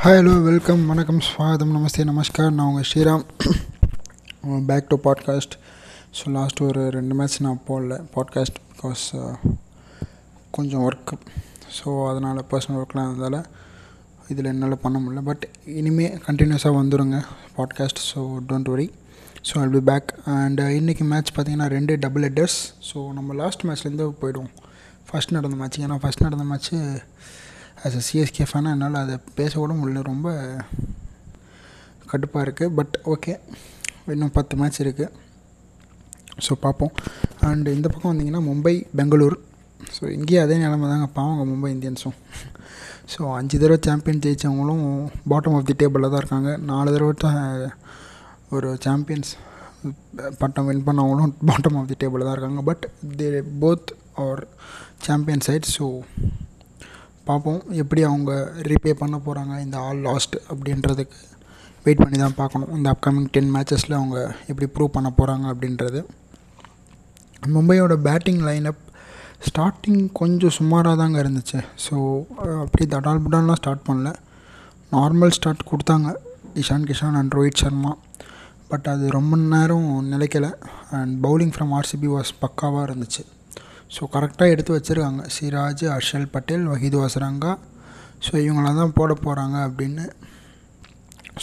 Hi hello welcome வணக்கம் ஸ்வாகதம் நமஸ்தே நமஸ்கார். நான் உங்கள் Sriram. Back to podcast so last ஒரு ரெண்டு மேட்ச் நான் போடல. பாட்காஸ்ட் பிகாஸ் uh, கொஞ்சம் ஒர்க்கு ஸோ அதனால் பர்சனல் ஒர்க்லாம் இருந்ததால் இதில் என்னால் பண்ண முடியல. பட் இனிமேல் கண்டினியூஸாக வந்துடுங்க podcast so don't worry so I'll be back and இன்றைக்கி மேட்ச் பார்த்திங்கன்னா ரெண்டு டபுள் ஹெட்டர்ஸ் ஸோ நம்ம லாஸ்ட் மேட்ச்லேருந்து போயிடுவோம். ஃபஸ்ட் நடந்த மேட்ச் ஏன்னா ஃபஸ்ட் நடந்த மேட்ச்சு ஆஸ் அ சிஎஸ்கே ஃபேனாக என்னால் அதை பேசக்கூட முடியல. ரொம்ப கடுப்பாக இருக்குது பட் ஓகே இன்னும் பத்து மேட்ச் இருக்குது ஸோ பார்ப்போம். அண்டு இந்த பக்கம் வந்திங்கன்னா மும்பை பெங்களூர். ஸோ இங்கேயும் அதே நிலமை தாங்க. பாவங்க மும்பை இந்தியன்ஸும். ஸோ அஞ்சு தடவை சாம்பியன் ஜெயித்தவங்களும் பாட்டம் ஆஃப் தி டேபிளில் தான் இருக்காங்க. நாலு தடவை தான் ஒரு சாம்பியன்ஸ் பட்டம் வின் பண்ணவங்களும் பாட்டம் ஆஃப் தி டேபிளில் தான் இருக்காங்க. But they both are champion side so பார்ப்போம். எப்படி அவங்க ரீபே பண்ண போகிறாங்க இந்த ஆல் லாஸ்ட் அப்படின்றதுக்கு வெயிட் பண்ணி தான் பார்க்கணும். இந்த அப்கமிங் டென் மேட்சஸில் அவங்க எப்படி ப்ரூவ் பண்ண போகிறாங்க அப்படின்றது. மும்பையோட பேட்டிங் லைனப் ஸ்டார்டிங் கொஞ்சம் சுமாராக தாங்க இருந்துச்சு. ஸோ அப்படி தடால் புடால்லாம் ஸ்டார்ட் பண்ணல. நார்மல் ஸ்டார்ட் கொடுத்தாங்க. இஷான் கிஷான் அண்ட் ரோஹித் சர்மா. பட் அது ரொம்ப நேரம் நிலைக்கலை. And bowling from RCB was பக்காவாக இருந்துச்சு. ஸோ கரெக்டாக எடுத்து வச்சுருக்காங்க. சிராஜ் ஹர்ஷல் பட்டேல் வஹீது வசரங்கா ஸோ இவங்களாம் தான் போட போகிறாங்க அப்படின்னு.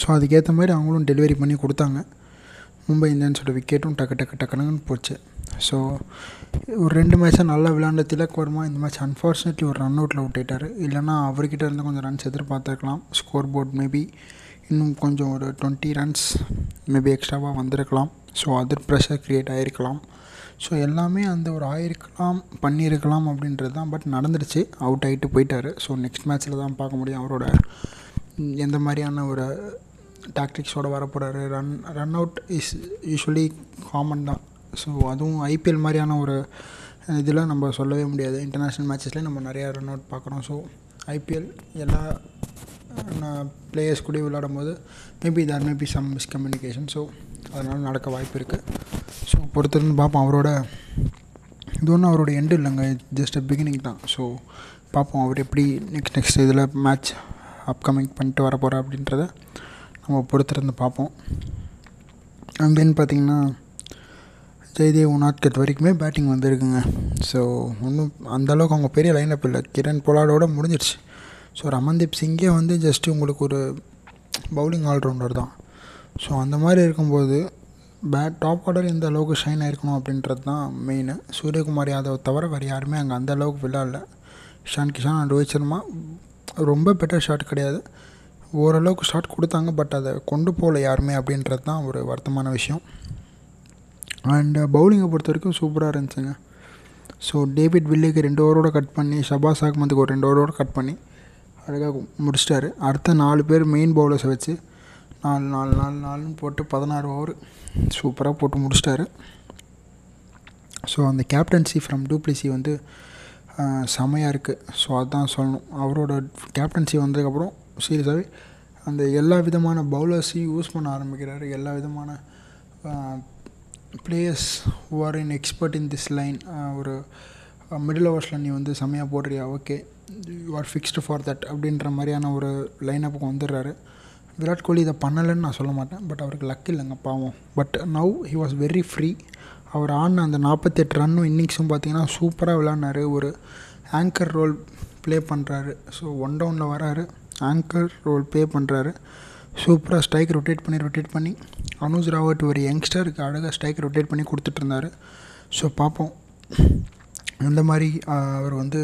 ஸோ அதுக்கேற்ற மாதிரி அவங்களும் டெலிவரி பண்ணி கொடுத்தாங்க. மும்பை இந்தியன்ஸோட விக்கெட்டும் டக்கு டக்கு டக்குன்னு போச்சு. ஸோ ஒரு ரெண்டு மேட்சாக நல்லா விளாண்ட திலக் வர்மா இந்த மேட்ச் அன்ஃபார்ச்சுனேட்லி ஒரு ரன் அவுட்டில் விட்டுட்டார். இல்லைனா அவர்கிட்ட இருந்து கொஞ்சம் ரன்ஸ் எதிர்பார்த்துருக்கலாம். ஸ்கோர் போர்ட் மேபி இன்னும் கொஞ்சம் ஒரு டுவெண்ட்டி ரன்ஸ் மேபி எக்ஸ்ட்ராவாக வந்திருக்கலாம். ஸோ அதர் ப்ரெஷர் க்ரியேட் ஆகிருக்கலாம் ஸோ எல்லாமே அந்த ஒரு ஆயிருக்கலாம் பண்ணியிருக்கலாம் அப்படின்றது தான் பட் நடந்துடுச்சு. அவுட் ஆகிட்டு போயிட்டார். ஸோ நெக்ஸ்ட் மேட்ச்சில் தான் பார்க்க முடியும். அவரோட எந்த மாதிரியான ஒரு டாக்டிக்ஸோடு வரப்போகிறாரு run run out is usually common தான். ஸோ அதுவும் ஐபிஎல் மாதிரியான ஒரு இதில் நம்ம சொல்லவே முடியாது. இன்டர்நேஷ்னல் மேட்சஸ்லேயே நம்ம நிறையா ரன் அவுட் பார்க்குறோம். ஸோ ஐபிஎல் எல்லா பிளேயர்ஸ் கூட விளையாடும் போது maybe there maybe some miscommunication so அதனால் நடக்க வாய்ப்பு இருக்குது ஸோ பொறுத்திருந்து பார்ப்போம். அவரோட இது ஒன்றும் அவரோட எண்டு இல்லைங்க. ஜஸ்ட் பிகினிங் தான். ஸோ பார்ப்போம். அவர் எப்படி நெக்ஸ்ட் நெக்ஸ்ட் இதில் மேட்ச் அப்கமிங் பண்ணிட்டு வர போகிறா அப்படின்றத நம்ம பொறுத்திருந்து பார்ப்போம். அண்ட் தென் பார்த்திங்கன்னா ஜெய்தேவ் உனாத்கட் வரைக்குமே பேட்டிங் வந்திருக்குங்க. ஸோ ஒன்றும் அந்தளவுக்கு அவங்க பெரிய லைனப் இல்லை. கிரண் பொலாடோட முடிஞ்சிடுச்சு ஸோ ரமன்தீப் சிங்கே வந்து ஜஸ்ட்டு உங்களுக்கு ஒரு பவுலிங் ஆல்ரவுண்டர் தான். ஸோ அந்த மாதிரி இருக்கும்போது பேட் டாப் ஆர்டர் எந்த அளவுக்கு ஷைன் ஆகிருக்கணும் அப்படின்றது தான் மெயின் சூரியகுமார் யாதவ் தவிர வேறு யாருமே அங்கே அந்த அளவுக்கு விளையாடல ஷான் கிஷான் அண்ட் ரோஹித் சர்மா ரொம்ப பெட்டர் ஷாட் கிடையாது. ஓரளவுக்கு ஷாட் கொடுத்தாங்க பட் அதை கொண்டு போகல யாருமே அப்படின்றது தான் ஒரு வருத்தமான விஷயம். அண்ட் பவுலிங்கை பொறுத்த வரைக்கும் சூப்பராக இருந்துச்சுங்க. ஸோ டேவிட் வில்லுக்கு ரெண்டு ஓவரோட கட் பண்ணி ஷபாஸ் அகமதுக்கு ஒரு ரெண்டு ஓவரோட கட் பண்ணி அழகாக முடிச்சிட்டாரு. அடுத்த நாலு பேர் மெயின் பவுலர்ஸை வச்சு நாலு நாலு நாலு நாலுன்னு போட்டு பதினாறு ஓவர் சூப்பராக போட்டு முடிச்சிட்டாரு. ஸோ அந்த கேப்டன்சி ஃப்ரம் டூப்ளிசி வந்து செமையாக இருக்குது ஸோ அதுதான் சொல்லணும். அவரோட கேப்டன்சி வந்ததுக்கப்புறம் சீரியஸாகவே அந்த எல்லா விதமான பவுலர்ஸையும் யூஸ் பண்ண ஆரம்பிக்கிறாரு. எல்லா விதமான players who are in expert in this line ஒரு மிடில் ஓவர்ஸில் நீ வந்து செம்மையாக போடுறியா? Okay you are fixed for that அப்படின்ற மாதிரியான ஒரு லைனப்புக்கு வந்துடுறாரு. விராட் கோலி இதை பண்ணலைன்னு நான் சொல்ல மாட்டேன். பட் அவருக்கு லக் இல்லைங்க பாவம். But now he was very free அவர் ஆடின அந்த நாற்பத்தெட்டு ரன்னும் இன்னிங்ஸும் பார்த்தீங்கன்னா சூப்பராக விளாட்னாரு ஒரு ஆங்கர் ரோல் ப்ளே பண்ணுறாரு ஸோ ஒன் டவுனில் வராரு. ஆங்கர் ரோல் ப்ளே பண்ணுறாரு சூப்பராக ஸ்ட்ரைக் ரொட்டேட் பண்ணி ரொட்டேட் பண்ணி அனுஜ் ராவட் ஒரு யங்ஸ்டருக்கு அழகாக ஸ்ட்ரைக் ரொட்டேட் பண்ணி கொடுத்துட்ருந்தாரு ஸோ பார்ப்போம். இந்த மாதிரி அவர் வந்து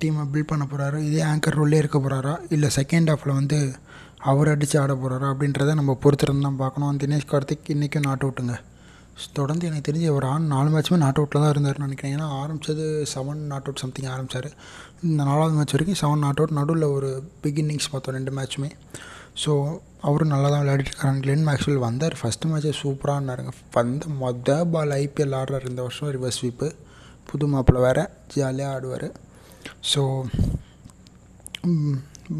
டீமை பில்ட் பண்ண போகிறாரு இதே ஆங்கர் ரோல்லே இருக்க போகிறாரா இல்லை செகண்ட் ஹாஃபில் வந்து அவர் அடித்து ஆட போகிறாரா அப்படின்றத நம்ம பொறுத்திருந்து தான் பார்க்கணும். தினேஷ் கார்த்திக் இன்றைக்கும் நாட் அவுட்டுங்க. தொடர்ந்து எனக்கு தெரிஞ்சு அவர் ஆண் நாலு மேட்ச்சுமே நாட் அவுட்டில் தான் இருந்தார்னு நினைக்கிறேன். ஏன்னா ஆரம்பித்தது செவன் நாட் அவுட் சம்திங் ஆரம்பித்தார் இந்த நாலாவது மேட்ச் வரைக்கும் செவன் நாட் அவுட் நடுவில் ஒரு பிக் இன்னிங்ஸ் பார்த்தோம் ரெண்டு மேட்ச்சுமே ஸோ அவரும் நல்லா தான் விளையாடிட்டு இருக்காரு. கிளென் மேக்ஸ்வெல் வந்தார். ஃபஸ்ட்டு மேட்ச்சே சூப்பராக இருந்தாருங்க வந்த மொதல் பால் ஐபிஎல் ஆடுறார் இந்த வருஷம். ரிவர்ஸ் ஸ்வீப்பு புது மாப்பிள்ளை வேறு. ஜாலியாக ஆடுவார். ஸோ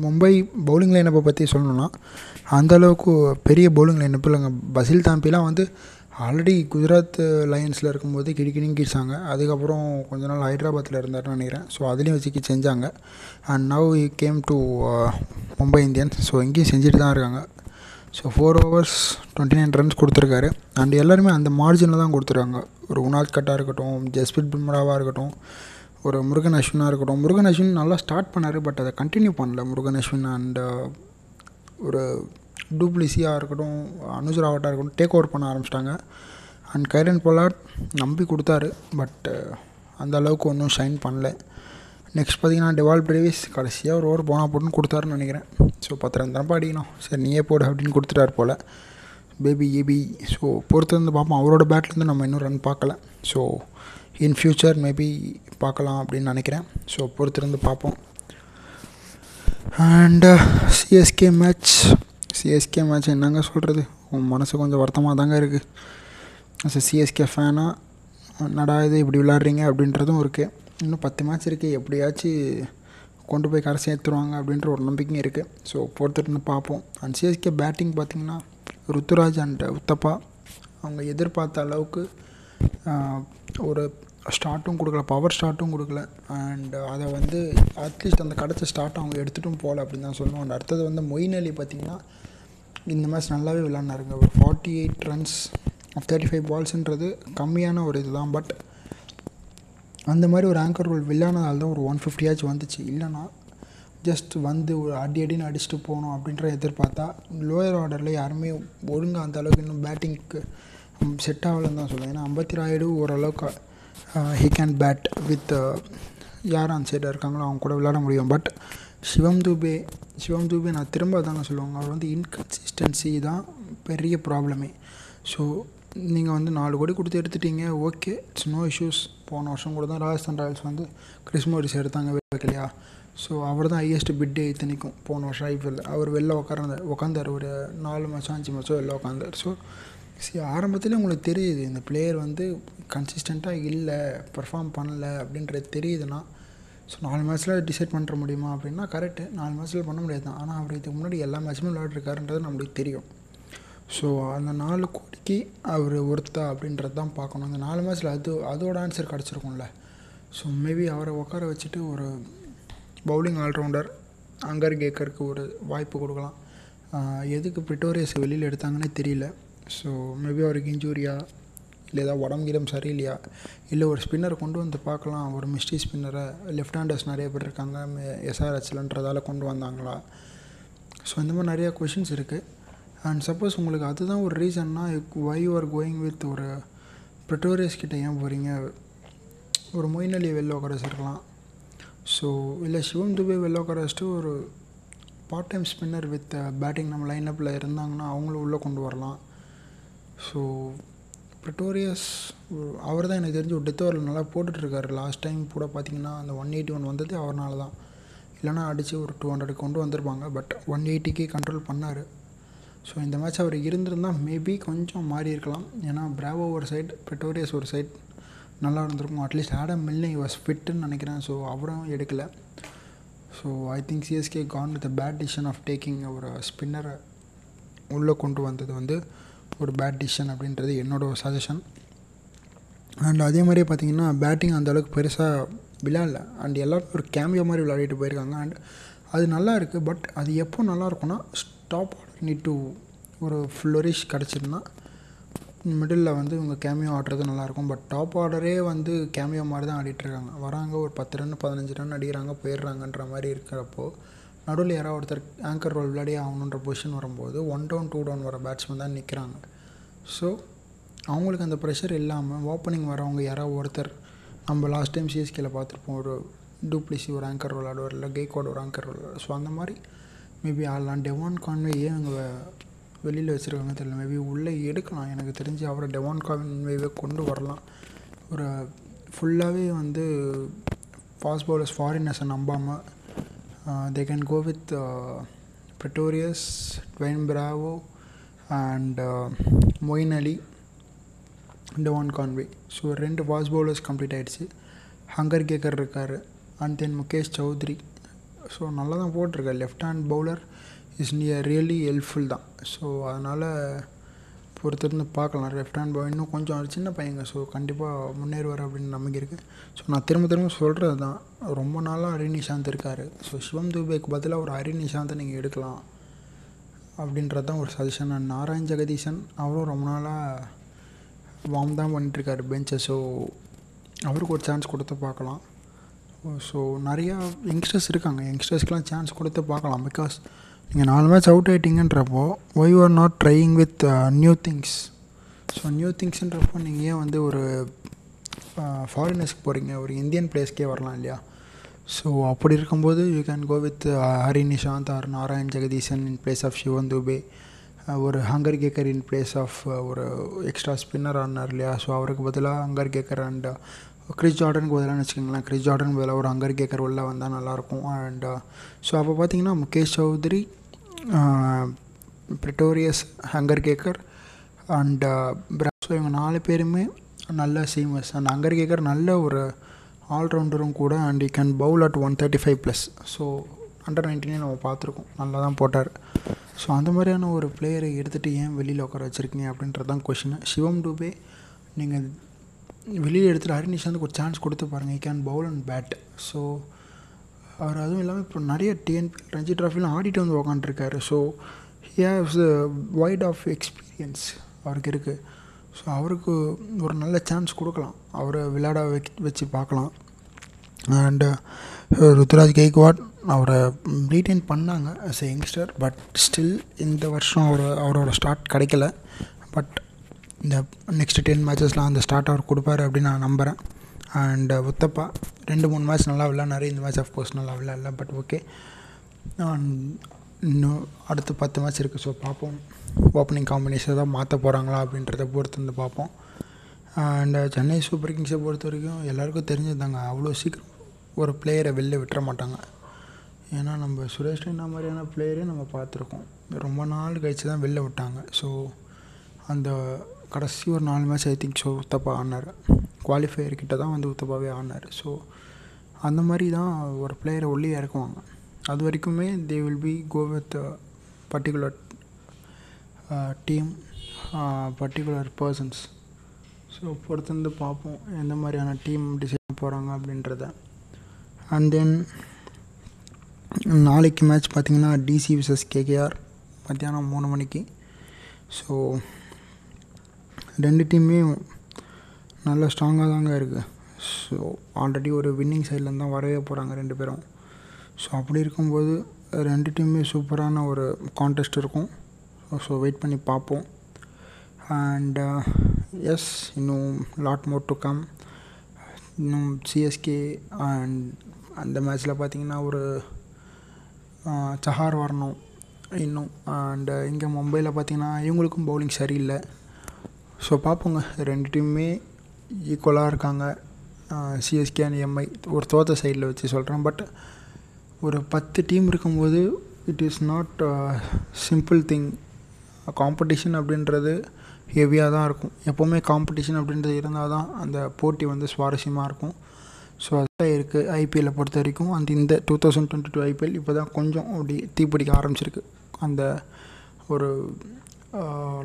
மும்பை பவுலிங் லைனப்பை பற்றி சொல்லணுன்னா அந்தளவுக்கு பெரிய பவுலிங் லைனப் இல்லைங்க. பசில் தாம்பிலாம் வந்து ஆல்ரெடி குஜராத் லைன்ஸில் இருக்கும்போது கிடிக்கிடின்னு கிடிச்சாங்க. அதுக்கப்புறம் கொஞ்ச நாள் ஹைதராபாத்தில் இருந்தார்னு நினைக்கிறேன். ஸோ அதுலேயும் வச்சு செஞ்சாங்க. And now he came to Mumbai Indians. So இங்கேயும் செஞ்சுட்டு தான் இருக்காங்க. So four overs twenty nine runs கொடுத்துருக்காரு. அண்ட் எல்லாருமே அந்த மார்ஜினில் தான் கொடுத்துருக்காங்க. ஒரு உனாத் கட்டாக இருக்கட்டும் ஜஸ்பிரித் பும்ராவாக இருக்கட்டும் ஒரு முருகன் அஸ்வினாக இருக்கட்டும். முருகன் அஸ்வின் நல்லா ஸ்டார்ட் பண்ணார் பட் அதை கண்டினியூ பண்ணல. முருகன் அஸ்வின் அண்ட் uh, ஒரு டூப்ளிசியாக இருக்கட்டும் அனுஜ் ராவட்டாக இருக்கட்டும் டேக் ஓவர் பண்ண ஆரம்பிச்சிட்டாங்க. அண்ட் கைரன் பொலாட் நம்பி கொடுத்தாரு பட் uh, அந்த அளவுக்கு ஒன்றும் ஷைன் பண்ணல. நெக்ஸ்ட் பார்த்தீங்கன்னா டெவால் பிரேவிஸ் கடைசியாக ஒரு ஓவர் போனால் போட்டுன்னு கொடுத்தாருன்னு நினைக்கிறேன். ஸோ பத்து ரன் தான்ப்பா அடிக்கணும். சரி நீயே போடு அப்படின்னு கொடுத்துட்டாரு போல். பேபி ஏபி ஸோ பொறுத்திருந்து பார்ப்போம். அவரோட பேட்லேருந்து நம்ம இன்னும் ரன் பார்க்கல. ஸோ இன் ஃப்யூச்சர் மேபி பார்க்கலாம் அப்படின்னு நினைக்கிறேன். ஸோ பொறுத்திருந்து பார்ப்போம். And CSK match CSK match என்னங்க சொல்கிறது உன் மனசு கொஞ்சம் வருத்தமாக தாங்க இருக்குது அஸ் சிஎஸ்கே ஃபேனாக என்னடா இது இப்படி விளாட்றீங்க அப்படின்றதும் இருக்குது இன்னும் பத்து மேட்ச் இருக்குது எப்படியாச்சும் கொண்டு போய் கரை சேர்த்துருவாங்க அப்படின்ற ஒரு நம்பிக்கையும் இருக்குது ஸோ பொறுத்துட்டு பார்ப்போம். அண்ட் சிஎஸ்கே பேட்டிங் பார்த்திங்கன்னா ருத்துராஜ் அண்ட் உத்தப்பா அவங்க எதிர்பார்த்த அளவுக்கு ஒரு ஸ்டார்ட்டும் கொடுக்கல பவர் ஸ்டார்ட்டும் கொடுக்கல அண்ட் அதை வந்து அட்லீஸ்ட் அந்த கிடச்ச ஸ்டார்ட் அவங்க எடுத்துகிட்டும் போகல அப்படின்னு தான் சொல்லுவோம் அண்ட் அடுத்தது வந்து மொயின் அலி பார்த்திங்கன்னா இந்த மேட்ச் நல்லாவே விளாட்னாருங்க ஒரு forty eight runs thirty five பால்ஸுன்றது கம்மியான ஒரு இதுதான். பட் அந்த மாதிரி ஒரு ஆங்கர் ரோல் வில்லானதால் தான் ஒரு ஒன் ஃபிஃப்டியாச்சும் வந்துச்சு. இல்லைனா ஜஸ்ட் வந்து ஒரு அடி அடின்னு அடிச்சுட்டு போகணும் அப்படின்ற எதிர்பார்த்தா லோயர் ஆர்டரில் யாருமே ஒழுங்காக அந்த அளவுக்கு இன்னும் பேட்டிங்க்கு செட் ஆகலன்னு தான் சொல்லுவேன் ஏன்னா ஐம்பத்தி ராயுடு ஓரளவுக்கு ஹி கேன் பேட் வித் யார் அந்த சைடாக இருக்காங்களோ அவங்க கூட விளையாட முடியும். பட் சிவம் தூபே சிவம் தூபே நான் திரும்ப தாங்க சொல்லுவாங்க. அவர் வந்து இன்கன்சிஸ்டன்சி தான் பெரிய ப்ராப்ளமே ஸோ நீங்கள் வந்து நாலு கோடி கொடுத்து எடுத்துட்டீங்க. ஓகே இட்ஸ் நோ இஷ்யூஸ் போன வருஷம் கூட தான் ராஜஸ்தான் ராயல்ஸ் வந்து கிறிஸ்மோரிஸ் எடுத்தாங்க வைக்கலையா ஸோ அவர் தான் ஹையஸ்ட் பிட்டே இத்தனைக்கும். போன வருஷம் ஐபிஎல் அவர் வெளில உட்காந்து உட்காந்தார் ஒரு நாலு மாதம் அஞ்சு மாதம் வெளில உட்காந்தார் ஸோ சரி ஆரம்பத்துலேயே உங்களுக்கு தெரியுது இந்த பிளேயர் வந்து கன்சிஸ்டண்ட்டாக இல்லை பர்ஃபார்ம் பண்ணலை அப்படின்றது தெரியுதுன்னா ஸோ நாலு மேட்ச்சில் டிசைட் பண்ணுற முடியுமா அப்படின்னா கரெக்டு நாலு மேட்ச்சில் பண்ண முடியாது தான். ஆனால் அவர் இதுக்கு முன்னாடி எல்லா மேட்சுமே விளையாட்ருக்காருன்றது நம்மளுக்கு தெரியும். ஸோ அந்த நாலு கோடிக்கு அவர் ஒருத்தா அப்படின்றது தான் பார்க்கணும். அந்த நாலு மேட்ச்சில் அது அதோட ஆன்சர் கிடச்சிருக்கும்ல. ஸோ மேபி அவரை உட்கார வச்சுட்டு ஒரு பவுலிங் ஆல்ரவுண்டர் அங்கர் கேக்கருக்கு ஒரு வாய்ப்பு கொடுக்கலாம். எதுக்கு பிரிட்டோரியஸ் வெளியில் எடுத்தாங்கன்னே தெரியல. ஸோ மேபி அவருக்கு இன்ஜூரியா இல்லை ஏதாவது உடம்பு கிடம் சரியில்லையா? இல்லை ஒரு ஸ்பின்னர் கொண்டு வந்து பார்க்கலாம். ஒரு மிஸ்டி ஸ்பின்னரை லெஃப்ட் ஹேண்டர்ஸ் நிறைய பேர் இருக்காங்க. எஸ்ஆர்ஹெச்லன்றதால கொண்டு வந்தாங்களா? ஸோ இந்த மாதிரி நிறையா கொஷின்ஸ் இருக்குது அண்ட் சப்போஸ் உங்களுக்கு அதுதான் ஒரு ரீசன்னா why you are going with ஒரு ப்ரிட்டோரியஸ் கிட்டே ஏன் போகிறீங்க ஒரு மொயின் அலி வெளில உட்கார வச்சுருக்கலாம் ஸோ இல்லை சிவம் துபே வெளில உட்கார வச்சுட்டு ஒரு part time spinner with batting நம்ம லைனப்பில் இருந்தாங்கன்னா அவங்களும் உள்ளே கொண்டு வரலாம். ஸோ ப்ரிட்டோரியஸ் அவர் தான் எனக்கு தெரிஞ்சு ஒரு டெத் ஓவரில் நல்லா போட்டுட்ருக்காரு. லாஸ்ட் டைம் கூட பார்த்தீங்கன்னா அந்த ஒன் எயிட்டி ஒன் வந்தது அவர்னால தான் இல்லைனா அடித்து ஒரு டூ ஹண்ட்ரட் கொண்டு வந்திருப்பாங்க. பட் ஒன் எயிட்டிக்கே கண்ட்ரோல் பண்ணார். ஸோ இந்த மேட்ச் அவர் இருந்திருந்தால் மேபி கொஞ்சம் மாறி இருக்கலாம். ஏன்னா பிராவோ ஒரு சைட் ப்ரிட்டோரியஸ் ஒரு சைட் நல்லா இருந்திருக்கும். அட்லீஸ்ட் ஆடம் மில்லை வாஸ் ஃபிட்டுன்னு நினைக்கிறேன். ஸோ அவரும் எடுக்கலை. So I think CSK gone with bad decision of taking ஒரு ஸ்பின்னரை உள்ளே கொண்டு வந்தது வந்து ஒரு பேட் டிசிஷன் அப்படின்றது என்னோட சஜஷன் அண்ட் அதே மாதிரியே பார்த்தீங்கன்னா பேட்டிங் அந்த அளவுக்கு பெருசாக விளையாடல. அண்ட் எல்லோரும் ஒரு கேமியோ மாதிரி விளையாடிட்டு போயிருக்காங்க. அண்ட் அது நல்லா இருக்குது பட் அது எப்போ நல்லா இருக்கும்னா ஸ்டாப் ஆர்டர் நீட் டு ஒரு ஃப்ளோரிஷ் கிடச்சிருந்தா மிடில் வந்து இவங்க கேமியோ ஆடுறது நல்லாயிருக்கும் பட் டாப் ஆர்டரே வந்து கேமியோ மாதிரி தான் ஆடிட்டுருக்காங்க வராங்க ஒரு பத்து ரன் பதினஞ்சு ரன் அடிக்கிறாங்க போயிடுறாங்கன்ற மாதிரி இருக்கிறப்போ நடுவில் யாராவது ஒருத்தர் ஆங்கர் ரோல் விளையாடி ஆகணுன்ற பொசிஷன் வரும்போது ஒன் டவுன் டூ டவுன் வர பேட்ஸ்மேன் தான் நிற்கிறாங்க ஸோ அவங்களுக்கு அந்த ப்ரெஷர் இல்லாமல் ஓப்பனிங் வரவங்க யாராவது ஒருத்தர் நம்ம லாஸ்ட் டைம் சிஎஸ்கேல பார்த்துருப்போம் ஒரு டூப்ளிசி ஒரு ஆங்கர் விளாடுவார் இல்லை கேக்வாட் ஒரு ஆங்கர் ரோல் ஸோ அந்த மாதிரி மேபி ஆடலாம் டெவான் கான்வே ஏன் அவங்க வெளியில் வச்சுருக்காங்க தெரியல. மேபி உள்ளே எடுக்கலாம். எனக்கு தெரிஞ்சு அவரை டெவான் கான்வேவே கொண்டு வரலாம். ஒரு ஃபுல்லாகவே வந்து ஃபாஸ்ட் பவுலர்ஸ் ஃபாரினர்ஸை நம்பாமல் they can go with Pretorius Dwayne Bravo and Moeen Ali Devon Conway so ரெண்டு ஃபாஸ்ட் பவுலர்ஸ் கம்ப்ளீட் ஆகிடுச்சு ஹங்கர் கேக்கர் இருக்கார் and then Mukesh Choudhary so நல்லா தான் போட்டிருக்காரு. Left hand bowler is near really helpful தான். So அதனால் பொறுத்திருந்து பார்க்கலாம். லெஃப்ட் ஹேண்ட் பாய் இன்னும் கொஞ்சம் அவர் சின்ன பையங்க. ஸோ கண்டிப்பாக முன்னேறுவார் அப்படின்னு நம்பிக்கை இருக்குது ஸோ நான் திரும்ப திரும்ப சொல்கிறது தான். ரொம்ப நாளாக ஹரி நிஷாந்த் இருக்கார். ஸோ சிவம் துபேக்கு பதிலாக ஒரு ஹரி நிஷாந்தை நீங்கள் எடுக்கலாம். அப்படின்றது தான் ஒரு சஜஷன் அண்ட் நாராயண் ஜெகதீசன் அவரும் ரொம்ப நாளாக வார்ம் தான் பண்ணிட்டுருக்காரு பெஞ்சை ஸோ அவருக்கு ஒரு சான்ஸ் கொடுத்து பார்க்கலாம். ஸோ நிறையா யங்ஸ்டர்ஸ் இருக்காங்க. யங்ஸ்டர்ஸ்க்கெலாம் சான்ஸ் கொடுத்து பார்க்கலாம். பிகாஸ் நீங்கள் நாலு match out ஆகிட்டீங்கன்றப்போ why are not trying with new things so new திங்ஸ்ன்றப்போ நீங்கள் ஏன் வந்து ஒரு uh, ஃபாரினர்ஸ்க்கு போகிறீங்க ஒரு இந்தியன் பிளேஸ்க்கே வரலாம் இல்லையா? ஸோ அப்படி இருக்கும்போது you can go with Hari Nishanth or Narayan Jagadeesan in place of Sivan Dube ஒரு Hangargekar in place of ஒரு எக்ஸ்ட்ரா ஸ்பின்னர் ஆனார் இல்லையா? ஸோ அவருக்கு பதிலாக ஹங்கர் கேக்கர் அண்ட் கிறிஸ் ஜார்டனுக்கு பதிலாக வச்சுக்கோங்களேன். கிறிஸ் ஜார்டன் பதிலாக ஒரு அங்கர் கேக்கர் உள்ளே வந்தால் நல்லாயிருக்கும் அண்ட் ஸோ uh, அப்போ பார்த்தீங்கன்னா Mukesh Choudhary Pretorius Hangargekar and so இவங்க நாலு பேருமே நல்ல சீமஸ் அண்ட் ஹங்கர் கேக்கர் நல்ல ஒரு ஆல்ரவுண்டரும் கூட and you can bowl at one thirty five plus so under நைன்டீனே நம்ம பார்த்துருக்கோம். நல்லா தான் போட்டார். ஸோ அந்த மாதிரியான ஒரு பிளேயரை எடுத்துகிட்டு ஏன் வெளியில் உட்கார வச்சுருக்கீங்க அப்படின்றது தான் கொஷின் சிவம் டூபே நீங்கள் வெளியே எடுத்துகிட்டு ஹரி வந்து ஒரு சான்ஸ் கொடுத்து பாருங்கள் I can bowl and bat so அவர் அதுவும் இல்லாமல் இப்போ நிறைய டிஎன் ரஞ்சி ட்ராஃபிலாம் ஆடிட்டு வந்து உக்காண்ட்ருக்காரு so he haves wide of experience அவருக்கு இருக்குது ஸோ அவருக்கு ஒரு நல்ல சான்ஸ் கொடுக்கலாம். அவரை விளையாட வச் வச்சு பார்க்கலாம். அண்டு ருத்ராஜ் கெய்க்வாட் அவரை ரீட்டைன் பண்ணாங்க as a youngster but still இந்த வருஷம் அவர் அவரோட ஸ்டார்ட் கிடைக்கல. பட் இந்த நெக்ஸ்ட் டென் மேட்சஸ்லாம் அந்த ஸ்டார்ட் அவர் கொடுப்பாரு அப்படின்னு நான் நம்புகிறேன் அண்ட் uh, உத்தப்பா ரெண்டு மூணு மேட்ச் நல்லா விளாட்னாரு இந்த மேட்ச் ஆஃப்கோர்ஸ் நல்லா விளையாடல பட் ஓகே இன்னும் அடுத்து பத்து மேட்ச் இருக்குது ஸோ பார்ப்போம். ஓப்பனிங் காம்பினேஷன் தான் மாற்ற போகிறாங்களா அப்படின்றத பொறுத்து வந்து பார்ப்போம். அண்ட் uh, சென்னை சூப்பர் கிங்ஸை பொறுத்த வரைக்கும் எல்லாருக்கும் தெரிஞ்சிருந்தாங்க அவ்வளோ சீக்கிரம் ஒரு பிளேயரை வெளில விட்டுற மாட்டாங்க. ஏன்னா நம்ம சுரேஷ் ரெய்னா மாதிரியான பிளேயரே நம்ம பார்த்துருக்கோம். ரொம்ப நாள் கழித்து தான் வெளில விட்டாங்க. ஸோ அந்த கடைசி ஒரு நாலு match I think so Uthappa ஆனார் குவாலிஃபையர் கிட்ட தான் வந்து உத்தப்பாவே ஆனார் ஸோ அந்த மாதிரி தான் ஒரு பிளேயரை உள்ளே இறக்குவாங்க. அது வரைக்குமே they will be go with particular team particular persons so பொறுத்திருந்து பார்ப்போம். எந்த மாதிரியான டீம் டிசைன் போகிறாங்க அப்படின்றத. அண்ட் தென் நாளைக்கு மேட்ச் பார்த்திங்கன்னா டிசி விசஸ் கேகேஆர் மத்தியானம் மூணு மணிக்கு. ஸோ ரெண்டு டீமுமே நல்லா ஸ்ட்ராங்காக தாங்க இருக்குது ஸோ ஆல்ரெடி ஒரு வின்னிங் சைட்லேருந்து தான் வரவே போகிறாங்க ரெண்டு பேரும். ஸோ அப்படி இருக்கும்போது ரெண்டு டீமுமே சூப்பரான ஒரு கான்டெஸ்ட் இருக்கும். ஸோ வெயிட் பண்ணி பார்ப்போம். அண்ட் எஸ் uh, இன்னும் லாட் மோர் டு கம் இன்னும் சிஎஸ்கே அண்ட் அந்த மேட்ச்சில் பார்த்திங்கன்னா ஒரு சஹார் வரணும் இன்னும். அண்டு uh, இங்கே மும்பையில் பார்த்திங்கன்னா இவங்களுக்கும் பவுலிங் சரியில்லை. ஸோ பார்ப்போங்க ரெண்டு டீமுமே ஈக்குவலாக இருக்காங்க. சிஎஸ்கே அண்ட் எம்ஐ ஒரு தோத்த சைடில் வச்சு சொல்கிறேன் பட் ஒரு பத்து டீம் இருக்கும்போது it is not simple thing competition அப்படின்றது ஹெவியாக தான் இருக்கும். எப்போவுமே காம்படிஷன் அப்படின்றது இருந்தால் தான் அந்த போட்டி வந்து சுவாரஸ்யமாக இருக்கும். ஸோ அதுதான் இருக்குது ஐபிஎல்லை பொறுத்த வரைக்கும். அந்த இந்த two thousand twenty two IPL இப்போ தான் கொஞ்சம் அப்படி தீப்பிடிக்க ஆரம்பிச்சிருக்கு. அந்த ஒரு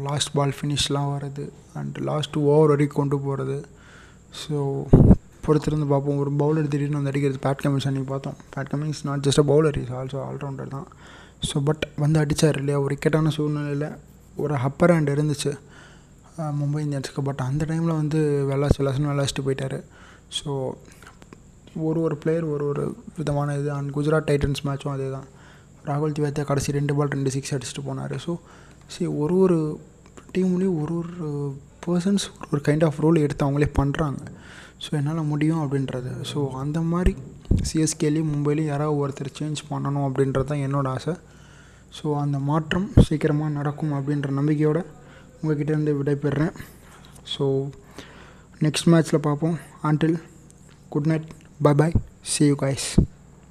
லாஸ்ட் பால் ஃபினிஷ்லாம் வர்றது அண்ட் லாஸ்ட் ஓவர் வரைக்கும் கொண்டு போகிறது ஸோ பொறுத்திருந்து பார்ப்போம். ஒரு பவுலர் திடீர்னு வந்து அடிக்கிறது பேட் கமின்ஸ் அன்றைக்கி பார்த்தோம். Pat Cummins not just a bowler is also allrounder தான். ஸோ பட் வந்து அடித்தார் இல்லையா? ஒரு இக்கட்டான சூழ்நிலையில் ஒரு அப்பர் ஹேண்ட் இருந்துச்சு. மும்பை இந்தியன்ஸுக்கு. பட் அந்த டைமில் வந்து வெள்ளாஸ் வெள்ளாஸ்னு விளாசிட்டு போயிட்டார். ஸோ ஒரு ஒரு பிளேயர் ஒரு ஒரு விதமான இது. அண்ட் குஜராத் டைட்டன்ஸ் மேட்சும் அதே தான் ராகுல் திவேத்தா கடைசி ரெண்டு பால் ரெண்டு சிக்ஸ் அடிச்சுட்டு போனார். ஸோ சரி ஒரு ஒரு டீம்லேயும் ஒரு ஒரு பர்சன்ஸ் ஒரு ஒரு கைண்ட் ஆஃப் ரோல் எடுத்து அவங்களே பண்ணுறாங்க ஸோ என்னால் முடியும் அப்படின்றது. ஸோ அந்த மாதிரி சிஎஸ்கேலேயும் மும்பைலையும் யாராவது ஒருத்தர் சேஞ்ச் பண்ணணும் அப்படின்றது தான் என்னோடய ஆசை. ஸோ அந்த மாற்றம் சீக்கிரமாக நடக்கும் அப்படின்ற நம்பிக்கையோடு உங்கள்கிட்டேருந்து விடைபெறுறேன் ஸோ நெக்ஸ்ட் மேட்ச்சில் பார்ப்போம். ஆண்டில் good night bye bye see you guys